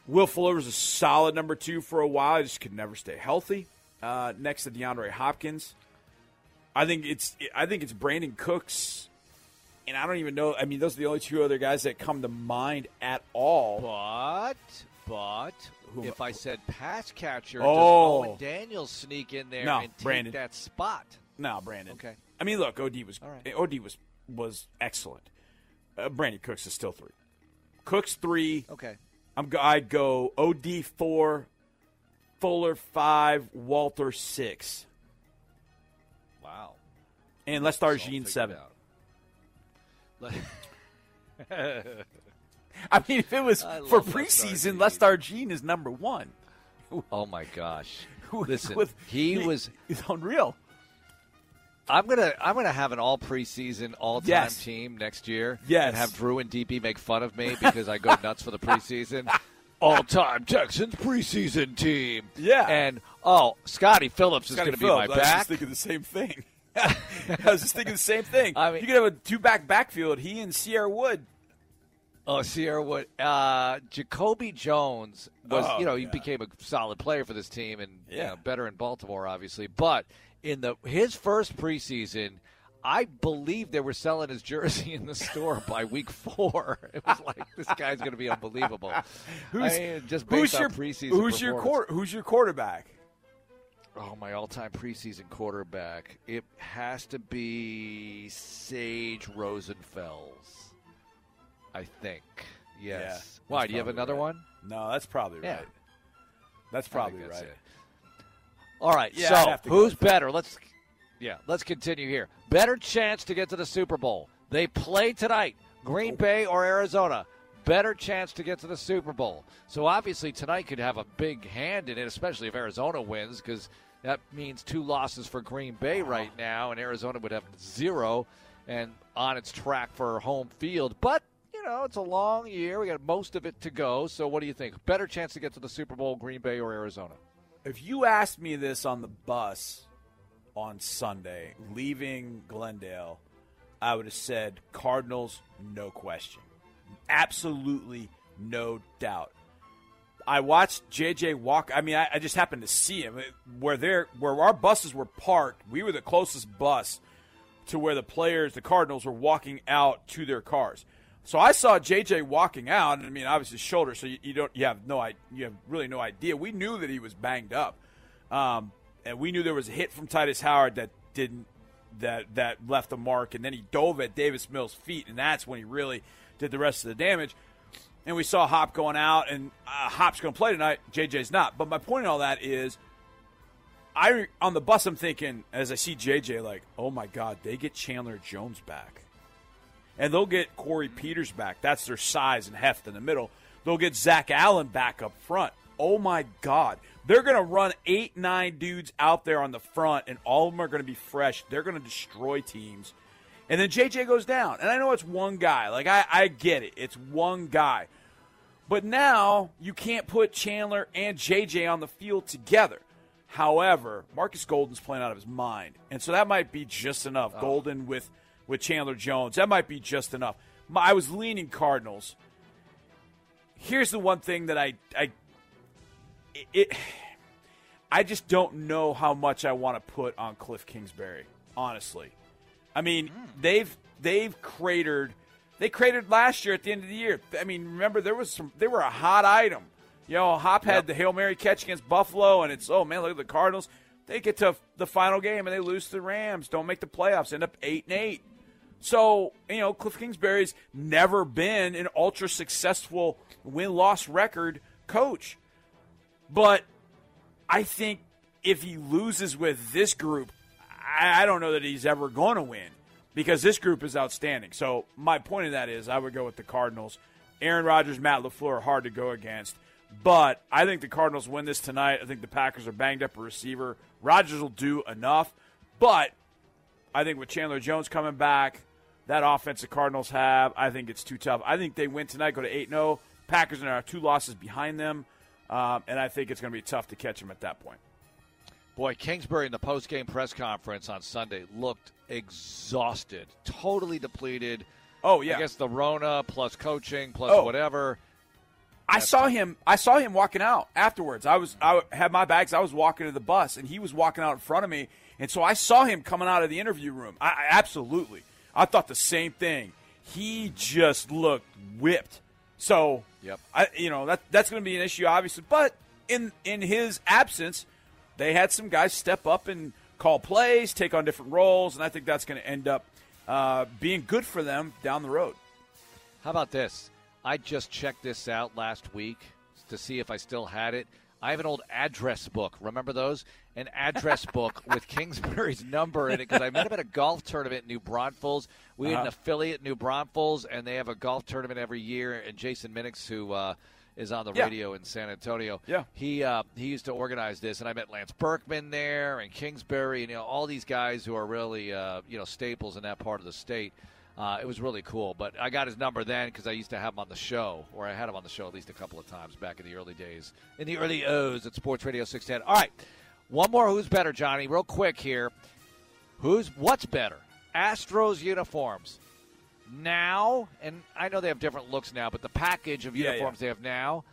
Will Fuller was a solid number two for a while. He just could never stay healthy. Uh, next to DeAndre Hopkins. I think it's I think it's Brandin Cooks, and I don't even know. I mean, those are the only two other guys that come to mind at all. But but if I said pass catcher, Oh. does Owen Daniels sneak in there No, and take Brandin. that spot? No, Brandin. Okay. I mean, look, Od was All right. Od was was excellent. Uh, Brandin Cooks is still three. Cooks three. Okay. I'm go- I'd go Od four, Fuller five, Walter six, Wow. and Lestar Jean seven. *laughs* I mean, if it was I for love Les preseason, Lestar Jean is number one. Oh my gosh! *laughs* Listen, with- he he- was. *laughs* He's unreal. I'm gonna I'm gonna have an all preseason all time Yes. team next year. Yes. and have Drew and DP make fun of me because I go nuts for the preseason. *laughs* All time Texans preseason team. Yeah. and oh, Scottie Phillips is going to be my Phillips, I was back. just thinking the same thing. *laughs* I was just thinking the same thing. I mean- you could have a two back backfield. He and Cierre Wood. Oh, Cierre Wood. Uh, Jacoby Jones was, Oh, you know, he became a solid player for this team and you Yeah. know, better in Baltimore, obviously. But in the his first preseason, I believe they were selling his jersey in the store *laughs* by week four. It was like this guy's going to be unbelievable. *laughs* Who's, I mean, just who's based your on preseason? Who's your Who's your quarterback? Oh, my all-time preseason quarterback. It has to be Sage Rosenfels. I think. Yes. Yeah, Why? Do you have another right. one? No, that's probably Yeah. right. That's probably that's right. it. All right. Yeah, I'd have to so who's better? Let's yeah, let's continue here. Better chance to get to the Super Bowl. They play tonight. Green Bay or Arizona. Better chance to get to the Super Bowl. So obviously tonight could have a big hand in it, especially if Arizona wins, because that means two losses for Green Bay right now, and Arizona would have zero and on its track for home field. But you know, it's a long year. We got most of it to go. So what do you think? Better chance to get to the Super Bowl, Green Bay or Arizona? If you asked me this on the bus on Sunday, leaving Glendale, I would have said Cardinals, no question. Absolutely no doubt. I watched JJ walk. I mean, I, I just happened to see him where they're where our buses were parked. We were the closest bus to where the players, the Cardinals, were walking out to their cars. So I saw JJ walking out, and I mean, obviously shoulder. So you, you don't, you have no, you have really no idea. We knew that he was banged up, um, and we knew there was a hit from Tytus Howard that didn't, that that left a mark, and then he dove at Davis Mills' feet, and that's when he really did the rest of the damage. And we saw Hop going out, and uh, Hop's going to play tonight. JJ's not. But my point in all that is, I on the bus, I'm thinking as I see JJ, like, oh my God, they get Chandler Jones back, and they'll get Corey Peters back. That's their size and heft in the middle. They'll get Zach Allen back up front. Oh my God, they're going to run eight, nine dudes out there on the front, and all of them are going to be fresh. They're going to destroy teams. And then JJ goes down. And I know it's one guy. Like, I, I get it. It's one guy. But now you can't put Chandler and JJ on the field together. However, Marcus Golden's playing out of his mind. And so that might be just enough. Oh. Golden with, with Chandler Jones. That might be just enough. I was leaning Cardinals. Here's the one thing that I, I it, I just don't know how much I want to put on Cliff Kingsbury, honestly. I mean, hmm. they've they've cratered. They cratered last year at the end of the year. I mean, remember there was some. They were a hot item. You know, Hop had the hail mary catch against Buffalo, and it's oh man, look at the Cardinals. They get to the final game and they lose to the Rams. Don't make the playoffs. End up eight and eight. So, you know, Cliff Kingsbury's never been an ultra successful win loss record coach. But I think if he loses with this group, I, don't know that he's ever going to win because this group is outstanding. So, my point of that is I would go with the Cardinals. Aaron Rodgers, Matt LaFleur are hard to go against. But I think the Cardinals win this tonight. I think the Packers are banged up a receiver. Rodgers will do enough. But I think with Chandler Jones coming back, that offense the Cardinals have, I think it's too tough. I think they win tonight, go to 8 0. Packers are two losses behind them. Um, and I think it's going to be tough to catch them at that point. Boy, Kingsbury in the post-game press conference on Sunday looked exhausted, totally depleted. Oh yeah, I guess the Rona plus coaching plus Oh. whatever. I saw him. I saw him walking out afterwards. I was. I had my bags. I was walking to the bus, and he was walking out in front of me. And so I saw him coming out of the interview room. I, I absolutely. I thought the same thing. He just looked whipped. So, yep. I, you know that that's going to be an issue, obviously. But in in his absence, they had some guys step up and call plays, take on different roles, and I think that's going to end up uh, being good for them down the road. How about this? I just checked this out last week to see if I still had it. I have an old address book. Remember those? An address *laughs* book with Kingsbury's number in it because I met him at a golf tournament in New Braunfels. We had an Uh-huh. affiliate in New Braunfels, and they have a golf tournament every year. And Jason Minix, who uh, is on the Yeah. radio in San Antonio, Yeah. he uh, he used to organize this. And I met Lance Berkman there and Kingsbury, and you know all these guys who are really uh, you know staples in that part of the state. Uh, it was really cool. But I got his number then because I used to have him on the show, or I had him on the show at least a couple of times back in the early days, in the early O's at Sports Radio 610. All right, one more. Who's better, Johnny? Real quick here. Who's what's better? Astros uniforms now, and I know they have different looks now, but the package of Yeah, uniforms they have now,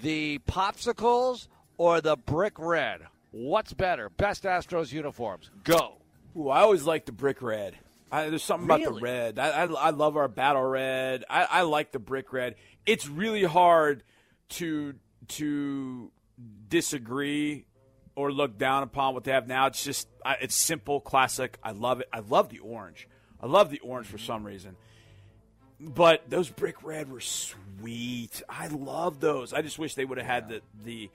the popsicles or the brick red. What's better? Best Astros uniforms. Go. Ooh, I always like the brick red. I, there's something about the red. I, I, I love our battle red. I, I like the brick red. It's really hard to to disagree or look down upon what they have now. It's just I, it's simple, classic. I love it. I love the orange. I love the orange for mm-hmm. some reason. But those brick red were sweet. I love those. I just wish they would have had the the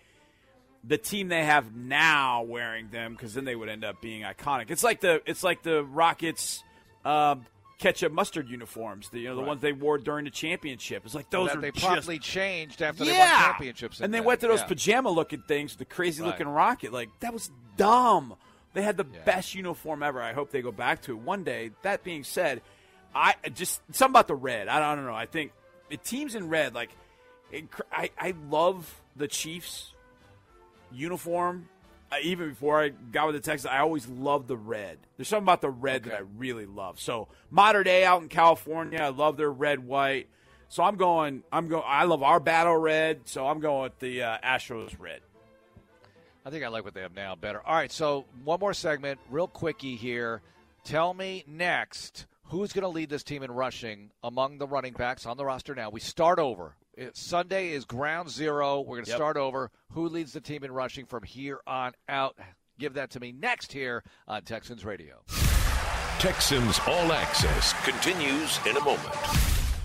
the team they have now wearing them because then they would end up being iconic. It's like the it's like the Rockets um, ketchup mustard uniforms. The you know the Right. ones they wore during the championship. It's like those that are they just promptly changed after they won championships. and they that. went to those Yeah. pajama looking things, the crazy Right. looking rocket. Like that was dumb. They had the best uniform ever. I hope they go back to it one day. That being said, I just something about the red. I don't, I don't know. I think the teams in red, like it, I, I love the Chiefs uniform. Uh, even before I got with the Texans, I always loved the red. There's something about the red that I really love. So modern day out in California, I love their red white. So I'm going. I'm going. I love our battle red. So I'm going with the uh, Astros red. I think I like what they have now better. All right, so one more segment, real quickie here. Tell me next who's going to lead this team in rushing among the running backs on the roster now. We start over. It- Sunday is ground zero. We're going to Yep. start over. Who leads the team in rushing from here on out? Give that to me next here on Texans Radio. Texans All Access continues in a moment.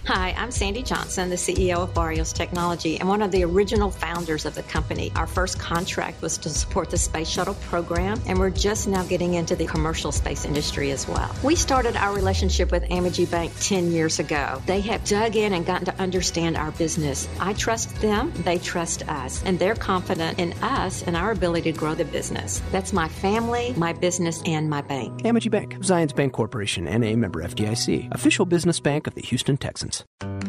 Hi, I'm Sandy Johnson, the CEO of Barrios Technology and one of the original founders of the company. Our first contract was to support the space shuttle program, and we're just now getting into the commercial space industry as well. We started our relationship with Amegy Bank 10 years ago. They have dug in and gotten to understand our business. I trust them, they trust us, and they're confident in us and our ability to grow the business. That's my family, my business, and my bank. Amegy Bank, Zions Bank Corporation, and a member FDIC, official business bank of the Houston Texans.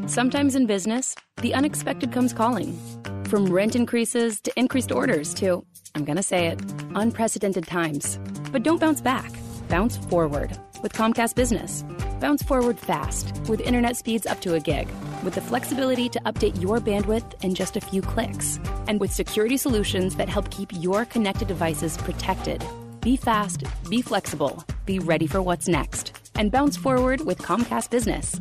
Sometimes in business, the unexpected comes calling. From rent increases to increased orders to, I'm going to say it, unprecedented times. But don't bounce back. Bounce forward with Comcast Business. Bounce forward fast with internet speeds up to a gig, with the flexibility to update your bandwidth in just a few clicks, and with security solutions that help keep your connected devices protected. Be fast, be flexible, be ready for what's next, and bounce forward with Comcast Business.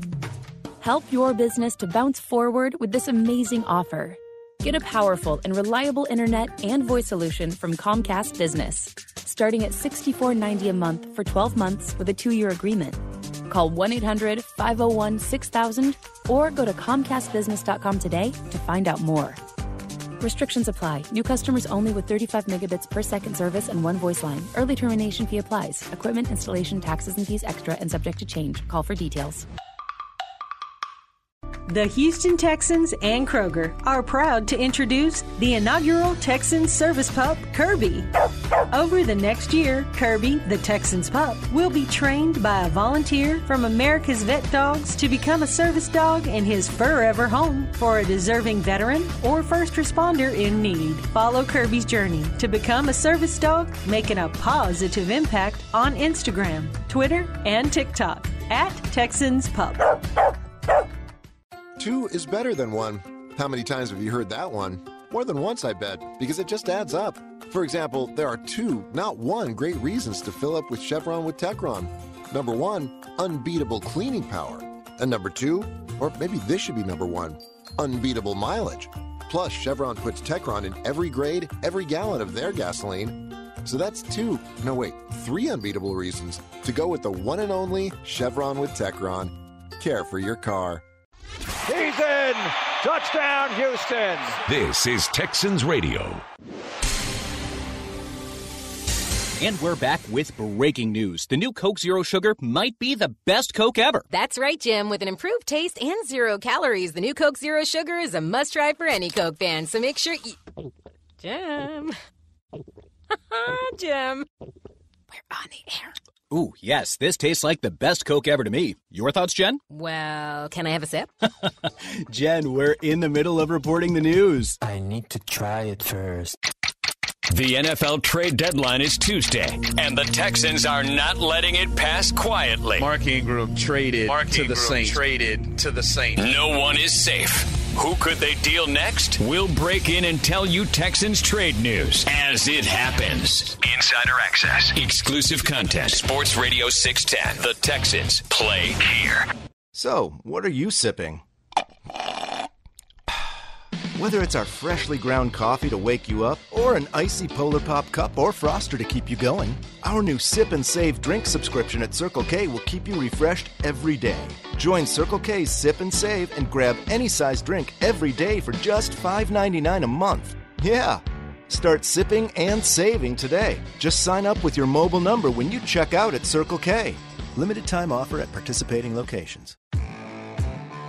Help your business to bounce forward with this amazing offer. Get a powerful and reliable internet and voice solution from Comcast Business, starting at $64.90 a month for 12 months with a two year agreement. Call 1 800 501 6000 or go to ComcastBusiness.com today to find out more. Restrictions apply. New customers only with 35 megabits per second service and one voice line. Early termination fee applies. Equipment installation taxes and fees extra and subject to change. Call for details. The Houston Texans and Kroger are proud to introduce the inaugural Texans service pup, Kirby. Over the next year, Kirby, the Texans pup, will be trained by a volunteer from America's Vet Dogs to become a service dog in his forever home for a deserving veteran or first responder in need. Follow Kirby's journey to become a service dog, making a positive impact on Instagram, Twitter, and TikTok at Texans Pup. Two is better than one. How many times have you heard that one? More than once, I bet, because it just adds up. For example, there are two, not one, great reasons to fill up with Chevron with Techron. Number one, unbeatable cleaning power. And number two, or maybe this should be number one, unbeatable mileage. Plus, Chevron puts Techron in every grade, every gallon of their gasoline. So that's two, no wait, three unbeatable reasons to go with the one and only Chevron with Techron. Care for your car. He's in. Touchdown, Houston. This is Texans Radio. And we're back with breaking news. The new Coke Zero Sugar might be the best Coke ever. That's right, Jim. With an improved taste and zero calories, the new Coke Zero Sugar is a must try for any Coke fan. So make sure you. Jim. *laughs* Jim. We're on the air. Ooh, yes, this tastes like the best Coke ever to me. Your thoughts, Jen? Well, can I have a sip? *laughs* Jen, we're in the middle of reporting the news. I need to try it first. The NFL trade deadline is Tuesday, and the Texans are not letting it pass quietly. Mark Ingram traded Mark to the Saints. traded to the Saints. No one is safe. Who could they deal next? We'll break in and tell you Texans trade news as it happens. Insider access, exclusive content. Sports Radio 610. The Texans play here. So, what are you sipping? Whether it's our freshly ground coffee to wake you up, or an icy Polar Pop cup or froster to keep you going, our new Sip and Save drink subscription at Circle K will keep you refreshed every day. Join Circle K's Sip and Save and grab any size drink every day for just $5.99 a month. Yeah! Start sipping and saving today. Just sign up with your mobile number when you check out at Circle K. Limited time offer at participating locations.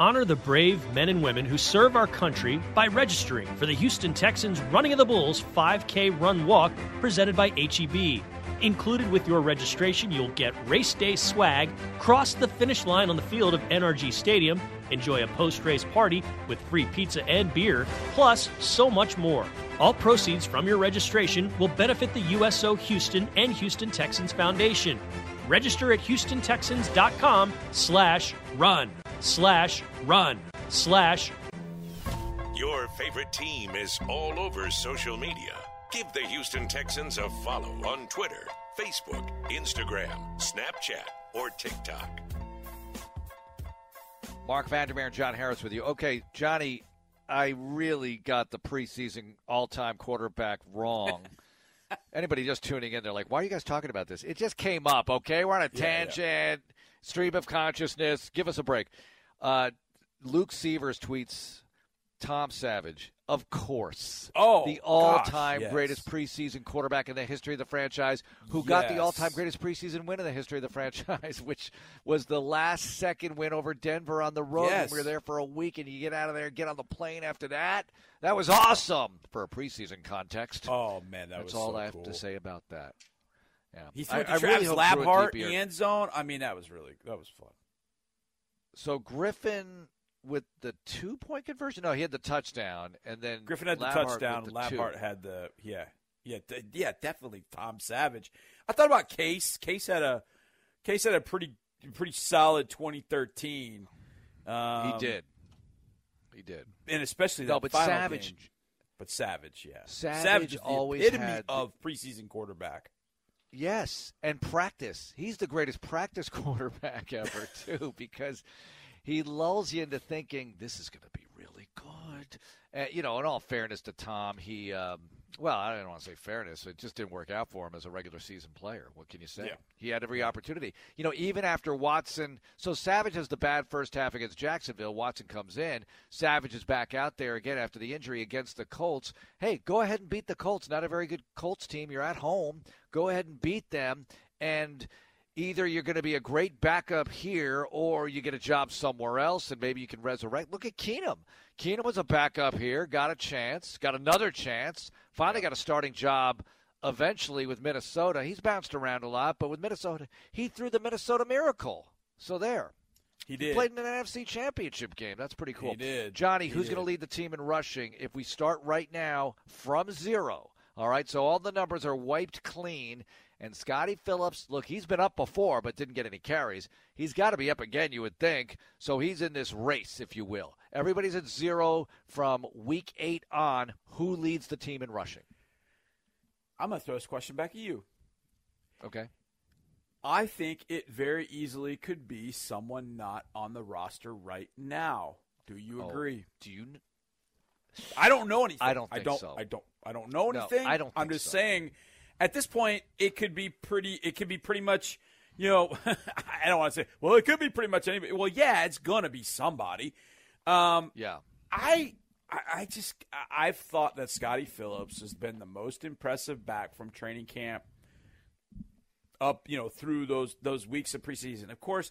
Honor the brave men and women who serve our country by registering for the Houston Texans Running of the Bulls 5K Run Walk presented by HEB. Included with your registration, you'll get race day swag, cross the finish line on the field of NRG Stadium, enjoy a post race party with free pizza and beer, plus so much more. All proceeds from your registration will benefit the USO Houston and Houston Texans Foundation. Register at HoustonTexans.com slash run slash run slash Your favorite team is all over social media. Give the Houston Texans a follow on Twitter, Facebook, Instagram, Snapchat, or TikTok. Marc Vandermeer and John Harris with you. Okay, Johnny, I really got the preseason all-time quarterback wrong. *laughs* Anybody just tuning in, they're like, "Why are you guys talking about this?" It just came up. Okay, we're on a Yeah, tangent, stream of consciousness. Give us a break. Uh, Luke Sievers tweets Tom Savage, of course. Oh, the all-time gosh, yes. greatest preseason quarterback in the history of the franchise, who got the all-time greatest preseason win in the history of the franchise, *laughs* which was the last second win over Denver on the road. Yes. We were there for a week, and you get out of there and get on the plane after that. That was awesome for a preseason context. Oh man, that That's was all so I have cool. to say about that. Yeah, He threw I, it to I Travis really Labhart in the end zone. I mean, that was really that was fun. So Griffin with the two-point conversion. No, he had the touchdown, and then Griffin had the touchdown. the two. Labhart had the yeah, yeah, d- yeah, definitely Tom Savage. I thought about Case. Case had a Case had a pretty pretty solid 2013. Um, he did. He did. and especially No, but final Savage- game. But Savage, yeah, Savage is the always epitome had the- of preseason quarterback. Yes, and practice. He's the greatest practice *laughs* quarterback ever, too, *laughs* because he lulls you into thinking this is going to be really good. Uh, you know, in all fairness to Tom, he, um, well, I don't want to say fairness. It just didn't work out for him as a regular season player. What can you say? Yeah. He had every opportunity. You know, even after Watson, so Savage has the bad first half against Jacksonville. Watson comes in. Savage is back out there again after the injury against the Colts. Hey, go ahead and beat the Colts. Not a very good Colts team. You're at home. Go ahead and beat them. And either you're going to be a great backup here or you get a job somewhere else and maybe you can resurrect. Look at Keenum. Keenum was a backup here, got a chance, got another chance, finally got a starting job eventually with Minnesota. He's bounced around a lot, but with Minnesota, he threw the Minnesota Miracle. So there. He did. played in an NFC championship game. That's pretty cool. He did. Johnny, He who's going to lead the team in rushing if we start right now from zero? All right, so all the numbers are wiped clean. And Scottie Phillips, look, he's been up before, but didn't get any carries. He's got to be up again, you would think. So he's in this race, if you will. Everybody's at zero from week eight on. Who leads the team in rushing? I'm going to throw this question back at you. Okay. I think it very easily could be someone not on the roster right now. Do you Oh, agree? Do you? I don't know anything. I don't I don't. so. I don't. I don't know No, anything. I don't I'm just so. saying. At this point, it could be pretty. It could be pretty much. You know, *laughs* I don't want to say. Well, it could be pretty much anybody. Well, yeah, it's gonna be somebody. Um, Yeah. I, I, I just, I've thought that Scottie Phillips has been the most impressive back from training camp up, you know, through those those weeks of preseason. Of course,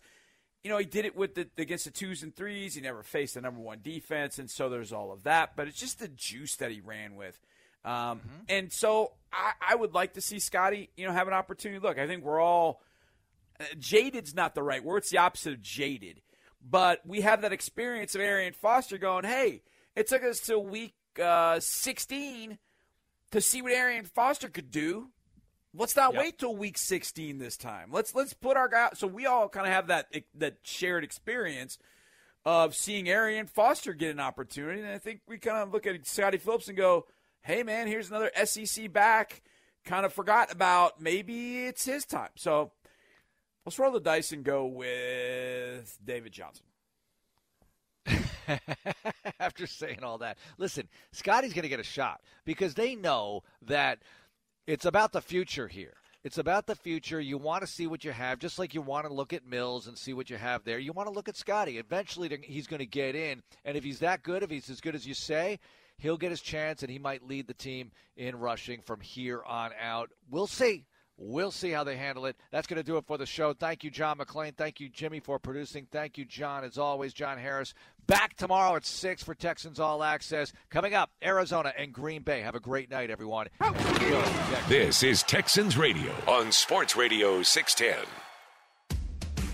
you know, he did it with the against the twos and threes. He never faced the number one defense, and so there's all of that. But it's just the juice that he ran with. Um, And so I, I would like to see Scottie, you know, have an opportunity. Look, I think we're all uh, jaded's not the right word. It's the opposite of jaded. But we have that experience of Arian Foster going, hey, it took us to week uh, 16 to see what Arian Foster could do. Let's not Yep. wait till week 16 this time. Let's let's put our guy. So we all kind of have that that shared experience of seeing Arian Foster get an opportunity, and I think we kind of look at Scottie Phillips and go, "Hey, man, here's another SEC back." Kind of forgot about. Maybe it's his time. So let's roll the dice and go with David Johnson. *laughs* After saying all that, listen, Scottie's going to get a shot because they know that it's about the future here. It's about the future. You want to see what you have, just like you want to look at Mills and see what you have there. You want to look at Scottie. Eventually, he's going to get in, and if he's that good, if he's as good as you say, he'll get his chance, and he might lead the team in rushing from here on out. We'll see. We'll see how they handle it. That's going to do it for the show. Thank you, John McClain. Thank you, Jimmy, for producing. Thank you, John, as always. John Harris back tomorrow at 6 for Texans All Access. Coming up, Arizona and Green Bay. Have a great night, everyone. This is Texans Radio on Sports Radio 610.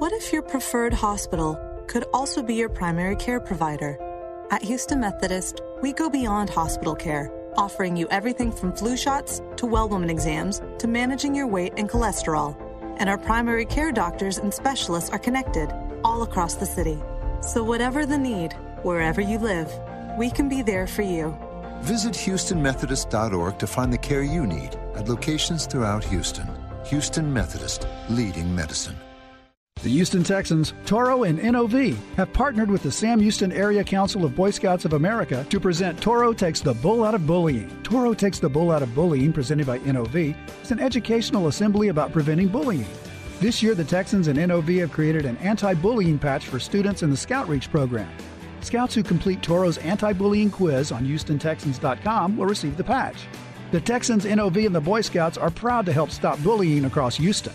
What if your preferred hospital could also be your primary care provider? At Houston Methodist, we go beyond hospital care, offering you everything from flu shots to well woman exams to managing your weight and cholesterol. And our primary care doctors and specialists are connected all across the city. So, whatever the need, wherever you live, we can be there for you. Visit HoustonMethodist.org to find the care you need at locations throughout Houston. Houston Methodist, leading medicine. The Houston Texans, Toro, and NOV have partnered with the Sam Houston Area Council of Boy Scouts of America to present Toro Takes the Bull Out of Bullying. Toro Takes the Bull Out of Bullying, presented by NOV, is an educational assembly about preventing bullying. This year, the Texans and NOV have created an anti bullying patch for students in the Scout Reach program. Scouts who complete Toro's anti bullying quiz on HoustonTexans.com will receive the patch. The Texans, NOV, and the Boy Scouts are proud to help stop bullying across Houston.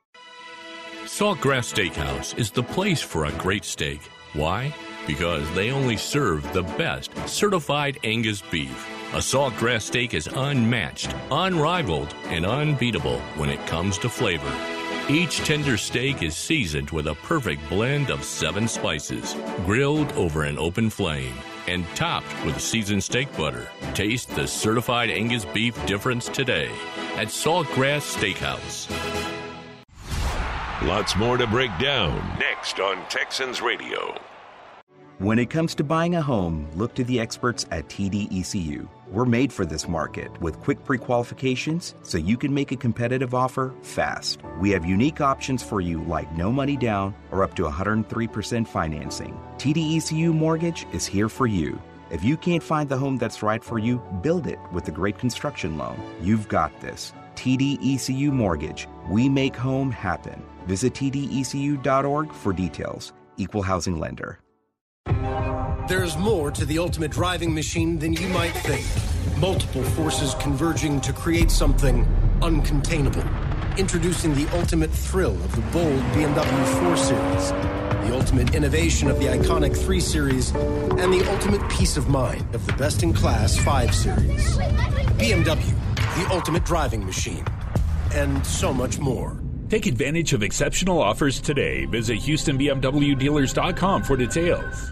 Saltgrass Steakhouse is the place for a great steak. Why? Because they only serve the best certified Angus beef. A saltgrass steak is unmatched, unrivaled, and unbeatable when it comes to flavor. Each tender steak is seasoned with a perfect blend of seven spices, grilled over an open flame, and topped with seasoned steak butter. Taste the certified Angus beef difference today at Saltgrass Steakhouse. Lots more to break down next on Texans Radio. When it comes to buying a home, look to the experts at TDECU. We're made for this market with quick pre qualifications so you can make a competitive offer fast. We have unique options for you like no money down or up to 103% financing. TDECU Mortgage is here for you. If you can't find the home that's right for you, build it with a great construction loan. You've got this. TDECU Mortgage. We make home happen. Visit tdecu.org for details. Equal housing lender. There's more to the ultimate driving machine than you might think. Multiple forces converging to create something uncontainable. Introducing the ultimate thrill of the bold BMW 4 Series, the ultimate innovation of the iconic 3 Series, and the ultimate peace of mind of the best in class 5 Series. BMW, the ultimate driving machine. And so much more. Take advantage of exceptional offers today. Visit HoustonBMWDealers.com for details.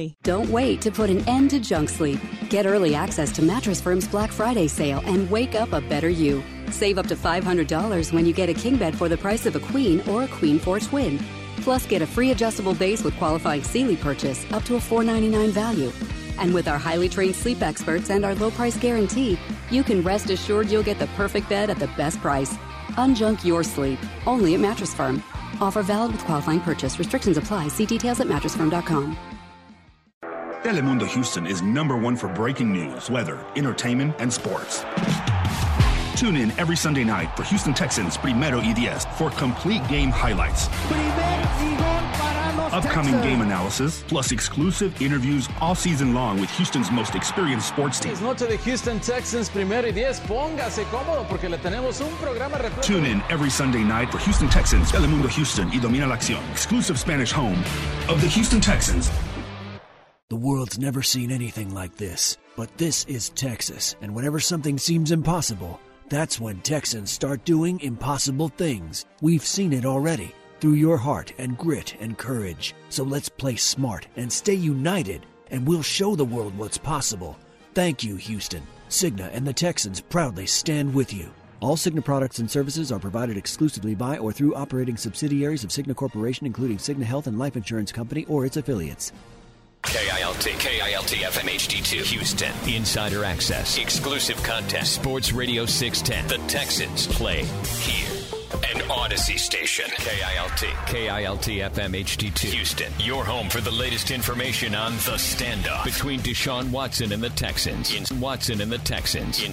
Don't wait to put an end to junk sleep. Get early access to Mattress Firm's Black Friday sale and wake up a better you. Save up to $500 when you get a king bed for the price of a queen or a queen for a twin. Plus, get a free adjustable base with qualifying Sealy purchase up to a 499 value. And with our highly trained sleep experts and our low price guarantee, you can rest assured you'll get the perfect bed at the best price. Unjunk your sleep, only at Mattress Firm. Offer valid with qualifying purchase. Restrictions apply. See details at mattressfirm.com. Telemundo Houston is number one for breaking news, weather, entertainment, and sports. Tune in every Sunday night for Houston Texans Primero y Diez for complete game highlights, upcoming game analysis, plus exclusive interviews all season long with Houston's most experienced sports team. Noche de Houston Texans Primero y Diez. Póngase cómodo porque le tenemos un programa repleto. Tune in every Sunday night for Houston Texans, Telemundo Houston y Domina la Acción, exclusive Spanish home of the Houston Texans. The world's never seen anything like this. But this is Texas, and whenever something seems impossible, that's when Texans start doing impossible things. We've seen it already through your heart and grit and courage. So let's play smart and stay united, and we'll show the world what's possible. Thank you, Houston. Cigna and the Texans proudly stand with you. All Cigna products and services are provided exclusively by or through operating subsidiaries of Cigna Corporation, including Cigna Health and Life Insurance Company or its affiliates. KILT, KILT FM HD2, Houston. Insider access, exclusive content. Sports Radio 610. The Texans play here. An Odyssey station. KILT, KILT FM HD2, Houston. Your home for the latest information on the standoff between Deshaun Watson and the Texans. In Watson and the Texans. In